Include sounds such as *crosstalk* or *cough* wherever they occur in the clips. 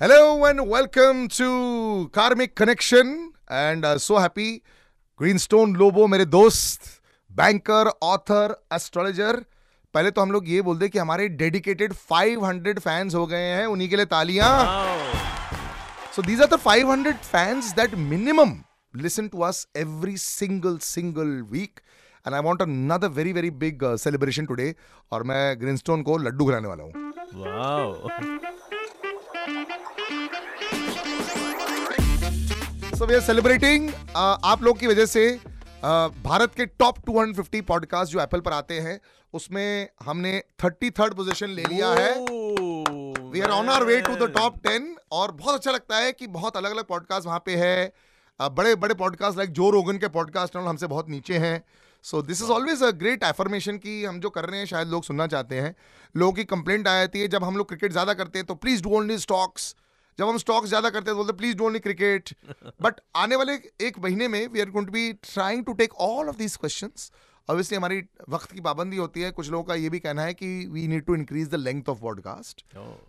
Hello and welcome to Karmic Connection and uh, so happy. Greenstone मेरे दोस्त banker author astrologer पहले तो हम लोग ये बोलते कि हमारे डेडिकेटेड 500 फैंस हो गए हैं उन्हीं के लिए तालियाँ। So these are the 500 fans that minimum listen to us every single single week and I want another very very big celebration today और मैं ग्रीनस्टोन को लड्डू खिलाने वाला हूँ। Wow. So we are celebrating आप लोग की वजह से uh, भारत के टॉप 250 पॉडकास्ट जो एप्पल पर आते हैं उसमें हमने 33rd पोजीशन ले लिया है। We are on our way to the top 10 और बहुत अच्छा लगता है कि बहुत अलग अलग पॉडकास्ट वहाँ पे है। Uh, बड़े बड़े पॉडकास्ट लाइक जो रोगन के पॉडकास्ट हमसे बहुत नीचे हैं। So this is always a great affirmation कि हम जो कर रहे हैं शायद लोग सुनना चाहते हैं। लोगों की कंप्लेंट आ जाती है जब हम लोग क्रिकेट ज़्यादा करते हैं तो प्लीज़ डू ओनली स्टॉक्स जब हम स्टॉक्स ज़्यादा करते हैं तो बोलते please do only cricket but आने वाले एक महीने में we are going to be trying to take all of these questions obviously हमारी वक्त की पाबंदी होती है। कुछ लोगों का ये भी कहना है कि we need to increase the length of podcast.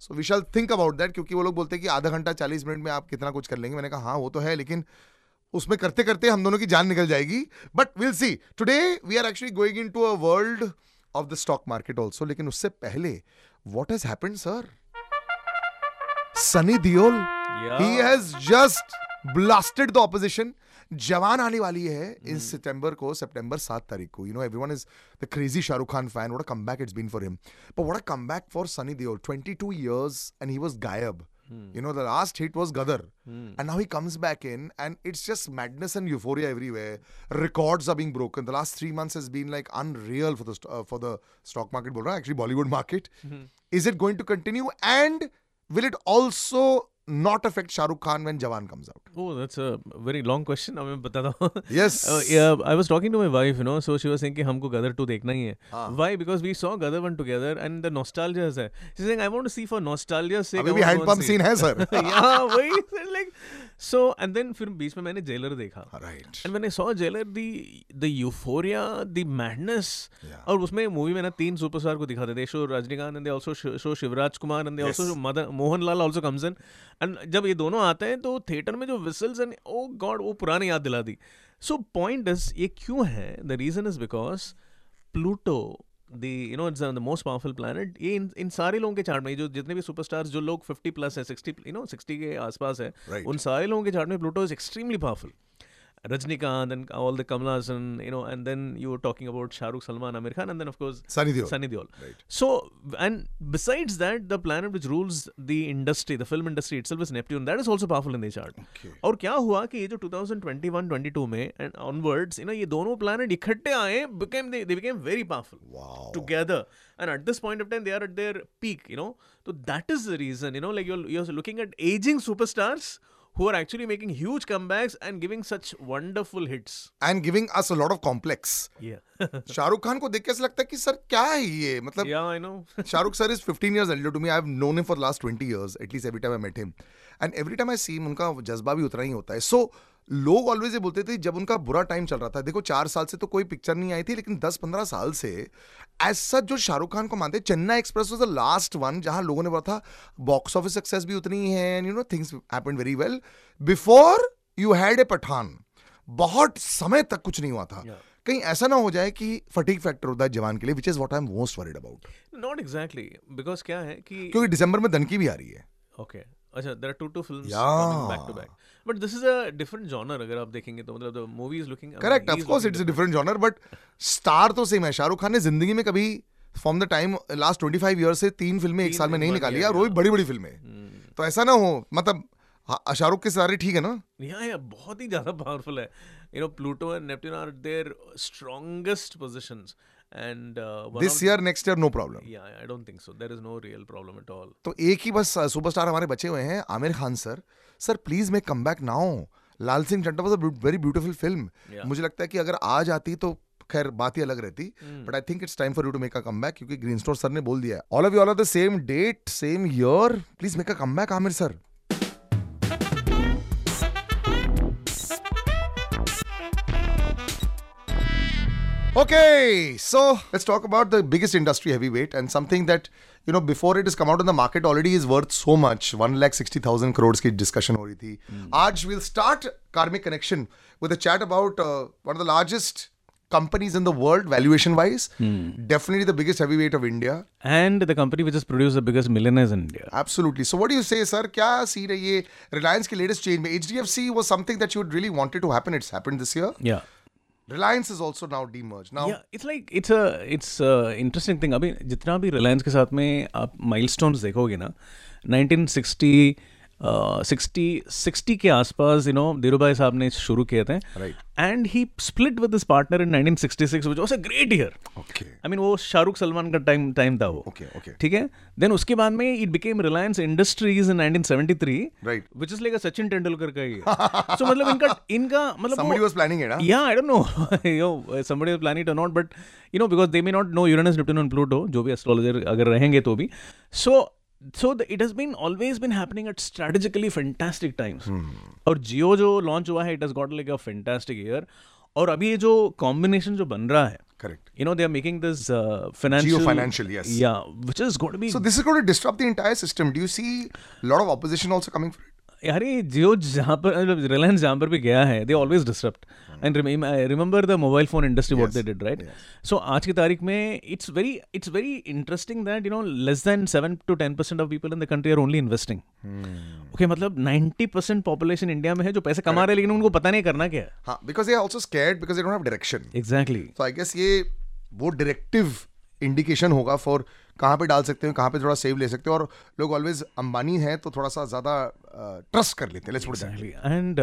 So we shall think about that क्योंकि वो लोग बोलते हैं कि आधा घंटा चालीस मिनट में आप कितना कुछ कर लेंगे। मैंने कहा हाँ वो तो है लेकिन उसमें करते करते हम दोनों की जान निकल जाएगी। But will see today we are actually going into a world of the stock market also लेकिन उससे पहले what has happened sir Sunny Deol he has just blasted the opposition Jawan आने वाली है इन सितंबर को सितंबर सात तारीख को you know everyone is the crazy Shahrukh Khan fan what a comeback it's been for him but what a comeback for Sunny Deol 22 years and he was गायब you know the last hit was Gadar and now he comes back in and it's just madness and euphoria everywhere records are being broken the last three month has been like unreal for the for the stock market बोल रहा हूँ actually Bollywood market is it going to continue and will it also not affect Shah Rukh Khan when Jawan comes out? Oh, that's a very long question. अब मैं बताता *laughs* हूँ. Yes. Uh, yeah, I was talking to my wife, you know, so she was saying कि हमको गदर 2 देखना ही है. हाँ. Why? Because we saw Gadar 1 together and the nostalgia is there. She's saying I want to see for nostalgia sake. अभी I भी want hand to go and pump see scene it." है sir yeah, वही like so and then फिर बीच में मैंने jailer देखा. Right And when I saw Jailer, the the euphoria, the madness, Yeah. और उसमें मूवी में ना तीन सुपरस्टार को दिखाते थे show Rajinikanth and they also show Shivraj Kumar and they Yes. Also Madan Mohanlal also comes in And जब ये दोनों आते हैं तो थिएटर में जो विसल्स एंड ओ गॉड वो पुराने याद दिला दी। सो पॉइंट इज़ ये क्यों है? The reason is because Pluto the you know it's the most powerful planet ये इन, इन सारे लोगों के चार्ट में जो जितने भी सुपरस्टार्स जो लोग 50 प्लस है 60 यू नो 60 के आसपास है Right. उन सारे लोगों के चार्ट में Pluto is extremely powerful Rajnikant and all the Kamlas and you know, and then you were talking about Shah Rukh, Salman, Amir Khan, and then of course Sunny Deol. Sunny Deol. Right. So, and besides that, the planet which rules the industry, the film industry itself is Neptune. That is also powerful in the chart. Okay. और क्या हुआ कि ये जो 2021-22 में and onwards, you know, ये दोनों planet इकट्ठे आए, became they, they became very powerful Wow. together. And at this point of time, they are at their peak. You know, so that is the reason. You know, like you're you're looking at aging superstars Who are actually making huge comebacks and giving such wonderful hits. And giving us a lot of complex. Yeah. shahrukh khan ko dekh ke ऐसा लगता है कि sir क्या है ये मतलब yeah, I know. Shahrukh sir is 15 years elder to me. i have known him for last 20 years, at least every time I met him. And every time I see him, उनका जज्बा भी उतना ही होता है. So, लोग always ये बोलते थे जब उनका बुरा टाइम चल रहा था देखो चार साल से तो कोई पिक्चर नहीं आई थी लेकिन दस पंद्रह साल से ऐसा जो शाहरुख खान को मानते Chennai Express was the last one जहाँ लोगों ने बोला था बॉक्स ऑफ़िस सक्सेस भी उतनी है and you know things happened very well before you had a Pathaan बहुत समय तक कुछ नहीं हुआ था Yeah. कहीं ऐसा ना हो जाए कि फटीक फैक्टर होता है जवान के लिए which is what I am most worried about not exactly. Because क्या है कि क्योंकि दिसंबर में दनकी भी आ रही है ओके Okay. अच्छा there are two two film back to back but this is a different genre अगर आप देखेंगे तो मतलब the movie is looking correct of course it's a different genre but star तो सेम है। शाहरुख खान ने ज़िंदगी में कभी from the time last twenty five से तीन फ़िल्में एक साल में नहीं निकाली और वो भी बड़ी बड़ी फ़िल्में तो ऐसा ना हो मतलब शाहरुख के सारे ठीक है ना? यहाँ यह बहुत ही ज़्यादा पावरफुल है। You know Pluto and Neptune are their strongest positions uh, one this year next year no problem Yeah, I don't think so. There is no real problem at all. तो एक ही बस सुपरस्टार हमारे बचे हुए हैं Aamir Khan sir sir please make come back now Lal Singh Chaddha was a very beautiful film. मुझे लगता है कि अगर आज आती तो खैर बात ही अलग रहती. But I think it's time for you to make a come back क्योंकि ग्रीन स्टोर सर ने बोल दिया है all of you all are the same date same year please make a come back Aamir sir Okay, so let's talk about the biggest industry heavyweight and something that you know before it has come out in the market already is worth so much. One lakh sixty thousand crores की discussion हो रही थी. आज we'll start Karmic Connection with a chat about uh, one of the largest companies in the world valuation wise. Definitely the biggest heavyweight of India. And the company which has produced the biggest millionaires in India. Absolutely. So what do you say, sir? क्या scene है ये Reliance की latest change में? HDFC was something that you really wanted to happen. It's happened this year. Yeah. Reliance is also now demerged. Now Yeah, it's like it's a it's a interesting thing. अभी जितना भी रिलायंस के साथ में आप milestones देखोगे ना 1960 सिक्सटी सिक्सटी के आसपास यू नो धीरूभाई साहब ने शुरू किए थे and he split with this partner in 1966 which was a great year okay. I mean वो शाहरुख सलमान का टाइम टाइम था वो Okay, okay. ठीक है देन उसके बाद में it became Reliance Industries in 1973 Right. Which is like a Sachin Tendulkar का ही सो मतलब इनका इनका मतलब वो- Somebody was planning it, huh? Yeah, I don't know. *laughs* Yo, somebody is planning it or not, but you know, because they may not know Uranus, Neptune, and Pluto, जो भी astrologer अगर रहेंगे तो भी. So so the, it has been always been happening at strategically fantastic times. और जियो जो launch हुआ है, it has got like a fantastic year. और अभी ये जो combination जो बन रहा है, Correct. you know, they are making this uh, financial. Financial, yes. Yeah, which is going to be. So this is going to disrupt the entire system. Do you see a lot of opposition also coming for it? यार ये जियो जहाँ पर रिलायंस जहाँ पर भी गया है they always disrupt and remember the mobile phone industry what they did right so आज की तारीख में it's very it's very interesting that you know less than seven to ten percent of people in the country are only investing okay मतलब ninety percent population India में है जो पैसे कमा रहे हैं लेकिन उनको पता नहीं करना क्या है हाँ, because they are also scared because they don't have direction. Exactly So I guess ये वो डायरेक्टिव इंडिकेशन होगा फॉर कहाँ पे डाल सकते हो कहाँ पे थोड़ा सेव ले सकते हो और लोग ऑलवेज अंबानी है तो थोड़ा सा ज़्यादा ट्रस्ट कर लेते हैं let's put that Exactly. And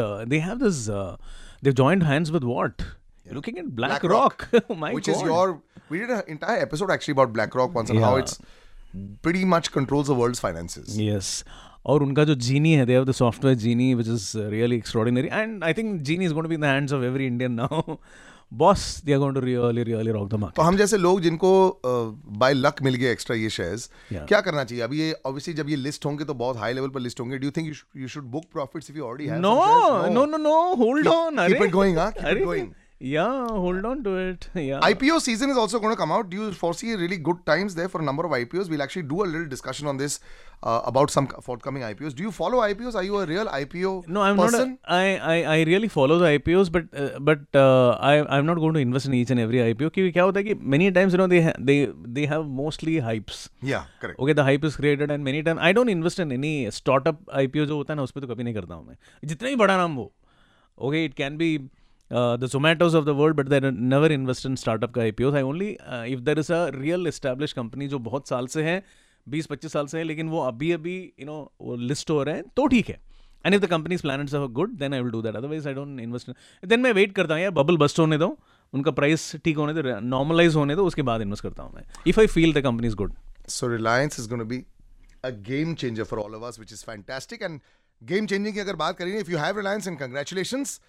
uh, they have this, uh, they've joined hands with what? You're looking at Black, BlackRock, *laughs* Rock. My which God. is your we did an entire episode actually about BlackRock once and how Yeah. it's pretty much controls the world's finances. Yes. और उनका जो जीनी है they have the software Genie which is really extraordinary and I think Genie is going to be in the hands of every Indian now boss they are going to really really rock the market तो हम जैसे लोग जिनको by luck मिल गए extra ये shares Yeah. क्या करना चाहिए? अभी ये ऑब्वियसली जब ये लिस्ट होंगे तो बहुत हाई लेवल पर लिस्ट होंगे। Do you think you should book profits if you already have no no no no hold on keep it going हाँ keep it going. yeah hold on to it *laughs* yeah IPO season is also going to come out. Do you foresee really good times there for a number of IPOs? We'll actually do a little discussion on this uh, about some forthcoming IPOs. Do you follow IPOs? Are you a real IPO No, I'm person? not. A, I, I I really follow the IPOs, but uh, but uh, I I'm not going to invest in each and every IPO. क्योंकि क्या होता है कि many times you know they ha- they they have mostly hypes. yeah, correct. Okay, the hype is created and many times I don't invest in any startup IPO जो होता है ना उस पर तो कभी नहीं करता हूँ मैं जितना ही बड़ा नाम हो okay it can be uh, the Zomatos of the world but there never invest in startup का I I only if there is a real establish company जो बहुत साल से है बीस पच्चीस साल से है, लेकिन वो अभी अभी यू नो वो लिस्ट हो रहे हैं तो ठीक है। And if the companies planets of a good then I will do that otherwise I don't invest then मैं वेट करता हूँ, यार बबल बस्ट होने दो, उनका प्राइस ठीक होने दो नॉर्मलाइज होने दो, उसके बाद इन्वेस्ट करता हूँ मैं। If I feel the company is good so Reliance is gonna be a game changer for all of us is fantastic and game changing की अगर बात करेंगे if you have Reliance and congratulations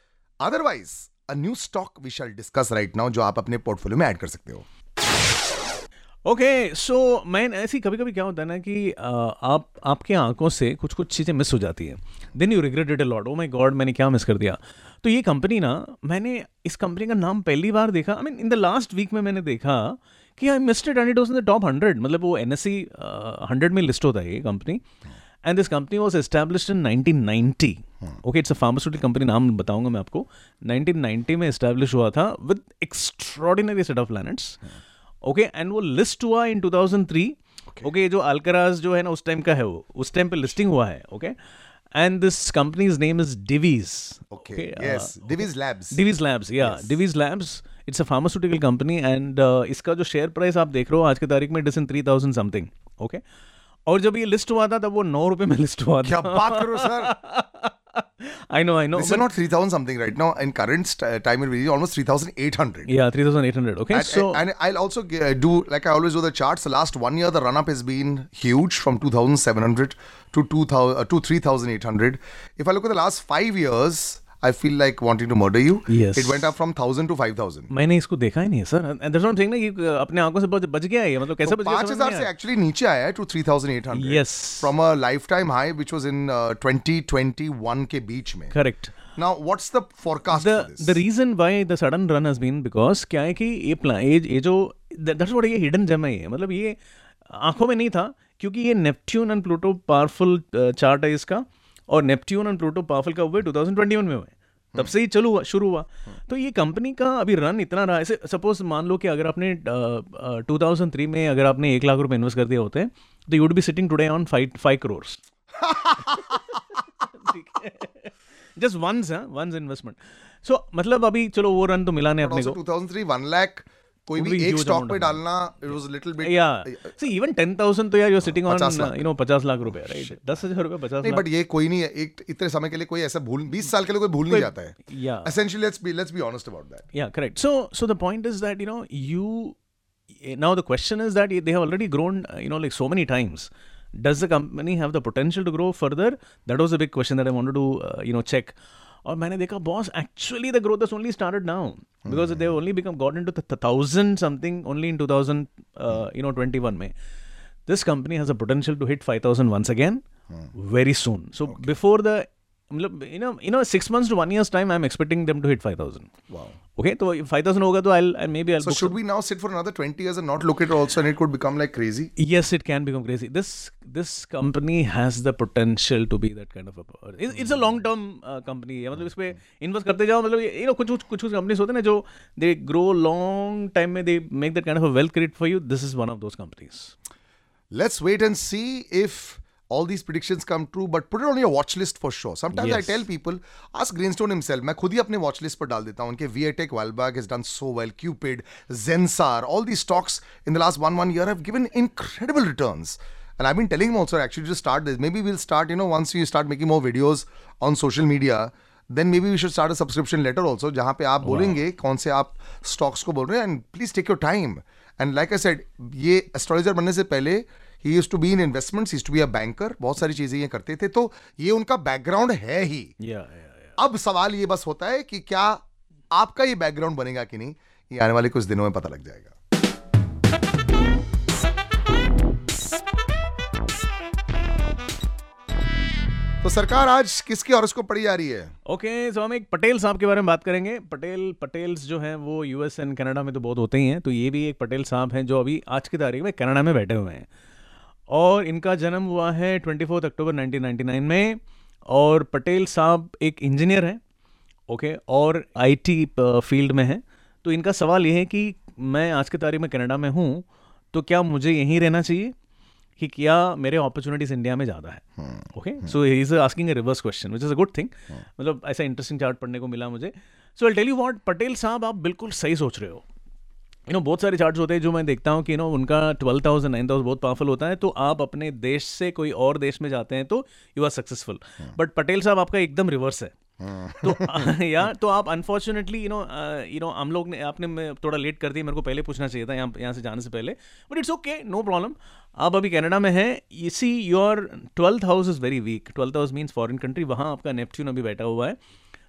Otherwise, a new stock we shall discuss right now, जो आप अपने portfolio में add कर सकते हो. ओके सो मैं ऐसी कभी कभी क्या होता है ना कि अ, आप आपके आँखों से कुछ कुछ चीज़ें मिस हो जाती हैं। Then you regret it a lot oh my god मैंने क्या मिस कर दिया? तो ये कंपनी ना मैंने इस कंपनी का नाम पहली बार देखा। I mean in the last week में मैंने देखा कि I it and it was in the top hundred मतलब वो एन एस सी हंड्रेड में लिस्ट होता है ये company and this company was established in 1990 okay it's a pharmaceutical company नाम बताऊँगा मैं आपको। 1990 में एस्टैब्लिश हुआ था with extraordinary set of planets okay and वो लिस्ट हुआ इन 2003 ओके ये जो अल्कराज जो है ना उस टाइम का है वो। उस टाइम पे लिस्टिंग हुआ है okay and this company's name is Divi's Okay. yes. Divi's Labs. Divi's labs या Divi's labs it's a pharmaceutical company and इसका जो शेयर प्राइस आप देख रहे हो आज की तारीख में it is in three thousand something okay और जब ये लिस्ट हुआ था तब वो नौ रुपए में लिस्ट हुआ क्या था बात करो sir I know I know This is not 3000 something right now. In current st- time, it will be almost 3800. या three thousand eight hundred okay And, so and I'll also g- uh, do, like I always do the charts, the last one year, the run up has been huge from 2700 to, 2000, uh, to 3800. If I look at the last five years, I feel like wanting to murder you. Yes. It went up from thousand to five thousand. मैंने इसको देखा ही नहीं है sir and that's not thing ना कि अपने आँखों से बच बच गया है मतलब कैसे तो बच गया पाँच समझ हज़ार नहीं से आया। एक्चुअली नीचे आया है two three thousand eight hundred Yes. From a life time high which was in twenty twenty one के बीच में correct now what's the forecast the for this? the reason why the sudden run has been because क्या है कि ये plan ये ये जो दैट्स व्हाट ये हिडन जेम है मतलब ये आँखों में नहीं था क्योंकि ये Neptune and Pluto powerful chart है इसका और नेपट्ट्यून एंड प्लूटो पावरफुल का हुए 2021 में हुए। तब से ही चलू हुआ शुरू हुआ। तो ये कंपनी का अभी रन इतना रहा ऐसे सपोज़ मान लो कि अगर आपने टू थाउज़ेंड थ्री में अगर आपने एक लाख रुपए इन्वेस्ट कर दिए होते तो you would be sitting today on five five crores just once है वंस इन्वेस्टमेंट सो मतलब अभी चलो वो रन तो मिला नहीं अपने को। 2003 1 लाख कोई भी एक स्टॉक पे डालना इट वाज लिटिल बिट या सी इवन 10000 तो यार you are sitting on you know 50 lakh रुपए राइट 10000 रुपए 50 लाख। नहीं बट ये कोई नहीं है एक इतने समय के लिए कोई ऐसा भूल 20 साल के लिए कोई भूल नहीं जाता है। या essentially let's be let's be honest about that या correct so so the point is that you know you now the question is that they have already grown you know like so many times does the company have the potential to grow further that was a big question that I wanted to you know check और मैंने देखा boss actually the growth is only start now because they only become got in two thousand something only in two thousand you know twenty one में. This company has a potential to hit five thousand once again very soon so before the मतलब you know you know six months to one year's time I'm expecting them to hit 5000 wow Okay, तो 5000 होगा तो I'll, I'll maybe I'll so book should we now sit for another 20 years and not look at it also and it could become like crazy Yes, it can become crazy. This this company has the potential to be that kind of a. It, it's a long term uh, company. है, मतलब इस पे invest करते जाओ मतलब you know कुछ कुछ कुछ कुछ कंपनीज़ होते हैं ना जो दे ग्रो लॉन्ग टाइम में they make that kind of a wealth create for you this is one of those companies let's wait and see if all these predictions come true but put it on your watch list for sure sometimes i Yes. tell people ask greenstone himself मैं खुद ही अपने watch list पर डाल देता हूँ उनके viatech Walbag has done so well cupid zensar all these stocks in the last one one year have given incredible returns and i've been telling him also actually to start this maybe we'll start you know once we start making more videos on social media then maybe we should start a subscription letter also जहाँ पे आप बोलेंगे कौन से आप stocks को बोल रहे हैं and please take your time and like I said ये astrologer बनने से पहले ही use to be in investments use to be a banker बहुत सारी चीज़ें ये करते थे तो ये उनका बैकग्राउंड है ही। या या अब सवाल ये बस होता है कि क्या आपका ये बैकग्राउंड बनेगा कि नहीं? ये आने वाले कुछ दिनों में पता लग जाएगा। तो सरकार आज किसकी और उसको पड़ी जा रही है? ओके okay, सो so हम एक पटेल साहब के बारे में बात करेंगे। पटेल पटेल्स जो हैं वो यूएस एंड कनाडा में तो बहुत होते ही हैं तो ये भी एक पटेल साहब हैं जो अभी आज की तारीख में कनाडा में बैठे हुए हैं। और इनका जन्म हुआ है ट्वेंटी फोर्थ अक्टूबर 1999 में और पटेल साहब एक इंजीनियर हैं ओके और आईटी फ़ील्ड में हैं। तो इनका सवाल ये है कि मैं आज की तारीख में कनाडा में हूँ तो क्या मुझे यहीं रहना चाहिए कि क्या मेरे अपॉर्चुनिटीज़ इंडिया में ज़्यादा है? Okay so he is asking a reverse question which is a good thing मतलब ऐसा इंटरेस्टिंग चार्ट पढ़ने को मिला मुझे। So I tell you what Patel साहब आप बिल्कुल सही सोच रहे हो। यू नो बहुत सारे चार्ट्स होते हैं जो मैं देखता हूँ कि यू नो उनका ट्वेल्व थाउज़ेंड नाइन थाउज़ेंड बहुत पावरफुल होता है तो आप अपने देश से कोई और देश में जाते हैं तो you are successful but Patel साहब, आपका एकदम रिवर्स है. तो *laughs* या तो आप unfortunately you know you know हम लोग ने, आपने थोड़ा लेट कर दिया, मेरे को पहले पूछना चाहिए था यहाँ यहाँ से जाने से पहले. But it's okay no problem आप अभी कनाडा में हैं you see your twelfth house is very weak twelfth house means foreign country वहाँ आपका नेपच्यून अभी बैठा हुआ है.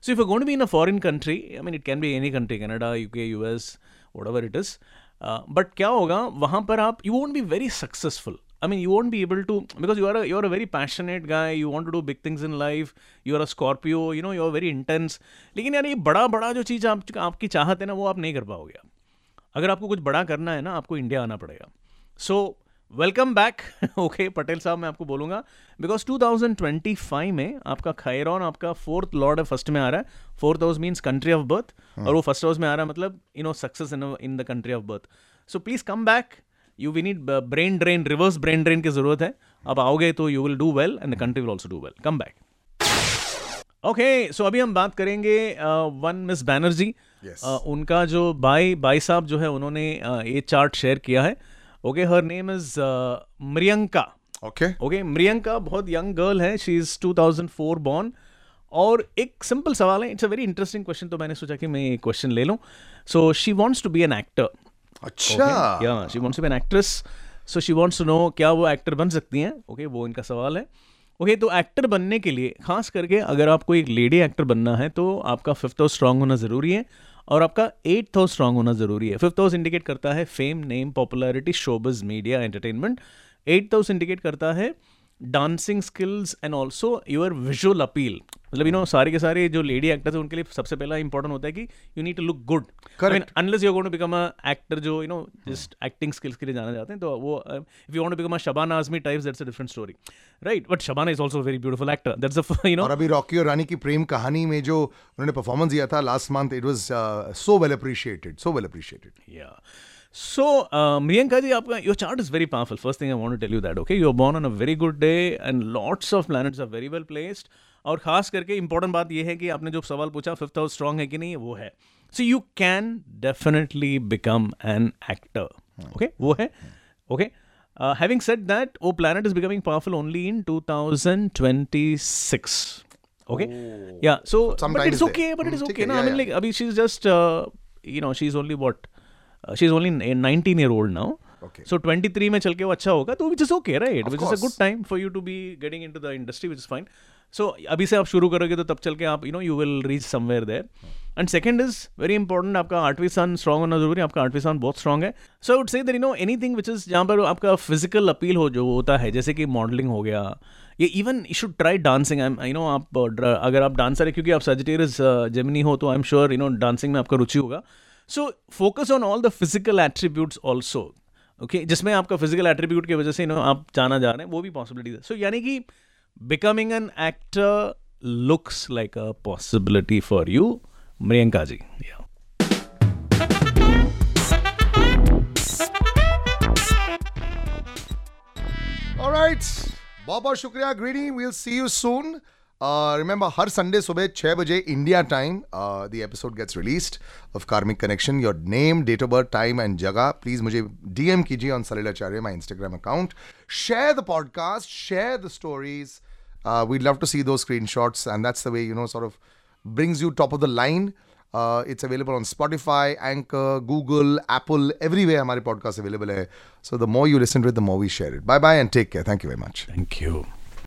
So if you going be in a foreign country I mean it can be any country Canada UK US whatever it is but क्या होगा वहाँ पर आप you won't be very successful I mean, you won't be able to because you are a, you are a very passionate guy. You want to do big things in life. You are a Scorpio. You know, you are very intense. लेकिन यार ये बड़ा बड़ा जो चीज़ आप आपकी चाहत है ना वो आप नहीं कर पाओगे अगर आपको कुछ बड़ा करना है ना आपको इंडिया आना पड़ेगा so welcome back okay Patel साहब मैं आपको बोलूँगा बिकॉज़ 2025 में आपका खैरॉन आपका फोर्थ लॉर्ड फ़र्स्ट में आ रहा है। Fourth house means country of birth और वो फ़र्स्ट हाउस में आ रहा है मतलब you know success in in the country of birth so please come back you we need brain drain reverse brain drain की ज़रूरत है। अब आओगे तो you will do well and the country will also do well come back okay so अभी हम बात करेंगे वन मिस बैनर्जी उनका जो भाई भाई साहब जो है उन्होंने uh, ये चार्ट शेयर किया है। Okay her name is Mariyanka okay okay Mariyanka बहुत यंग गर्ल है शी इज़ 2004 बॉर्न और एक सिंपल सवाल है it's a very interesting question तो मैंने सोचा कि मैं ये क्वेश्चन ले लूँ. So she wants to be an actor अच्छा. या she wants to be an actress so she wants to know क्या वो एक्टर बन सकती हैं? ओके okay, वो इनका सवाल है. ओके okay, तो एक्टर बनने के लिए खास करके अगर आपको एक लेडी एक्टर बनना है तो आपका फिफ्थ हाउस स्ट्रांग होना ज़रूरी है. और आपका एट्थ हाउस स्ट्रांग होना ज़रूरी है। फिफ्थ हाउस इंडिकेट करता है fame name popularity showbiz media entertainment eighth house indicate करता है dancing skills and also your visual appeal मतलब यू नो सारे के सारे जो लेडी एक्टर्स हैं उनके लिए सबसे पहला इंपॉर्टेंट होता है कि you need to look good unless you to become a actor जो you know just acting skills के लिए जाना चाहते हैं तो वो if you want to become a Shabana Azmi types that's a different story right but Shabana is also very beautiful actor that's a you know और अभी रॉकी और रानी की प्रेम कहानी में जो उन्होंने परफॉर्मेंस दिया था last month it was so well appreciated so well appreciated या So, uh, Priyanka ji, aapka, your chart is very powerful. First thing I want to tell you that, okay? You're born on a very good day and lots of planets are very well placed. और खास करके important बात यह है कि आपने जो सवाल पूछा फिफ्थ हाउस स्ट्रांग है कि नहीं वो है so you can definitely become an actor okay वो है ओके हैविंग सेड दैट वो planet is becoming powerful only in 2026 okay oh, yeah so but it's okay there. but it is okay no yeah, i mean yeah. like abhi she's just uh, you know she's only what she is only 19 year old now so 23 में चल के वो अच्छा होगा तो which is okay right which is a good time for you to be getting into the industry which is fine so अभी से आप शुरू करोगे तो तब चल के आप you know you will reach somewhere there and second is very important आपका आठवीं सान स्ट्रॉग होना ज़रूरी है आपका आठवीं सान बहुत स्ट्रॉग है. So would say you know anything which is जहाँ पर आपका फ़िज़िकल अपील हो जो होता है जैसे कि मॉडलिंग हो गया ये even you should try dancing I I know आप अगर आप डांसर है क्योंकि आप सजिटेरियस जेमिनी हो तो I am sure you know dancing में आपका रुचि होगा. सो focus on all the physical attributes also okay जिसमें आपका फ़िज़िकल एट्रीब्यूट की वजह से नो आप जाना जा रहे हैं वो भी पॉसिबिलिटी है सो so, यानी कि becoming an actor looks like a possibility for you Mariyanka ji yeah. All right. बहुत बहुत शुक्रिया greedy we'll see you soon remember her Sunday सुबह छः बजे India time the episode gets released of karmic connection your name date of birth time and जगह please मुझे DM कीजिए on Salilacharya my Instagram account share the podcast share the stories we love to see दो screenshots and that's the way you know sort of brings you top of the line. Uh, it's available on Spotify, Anchor, Google, Apple, everywhere. हमारे podcast available है. So the more you listen to it, the more we share it. Bye bye and take care. Thank you very much. Thank you.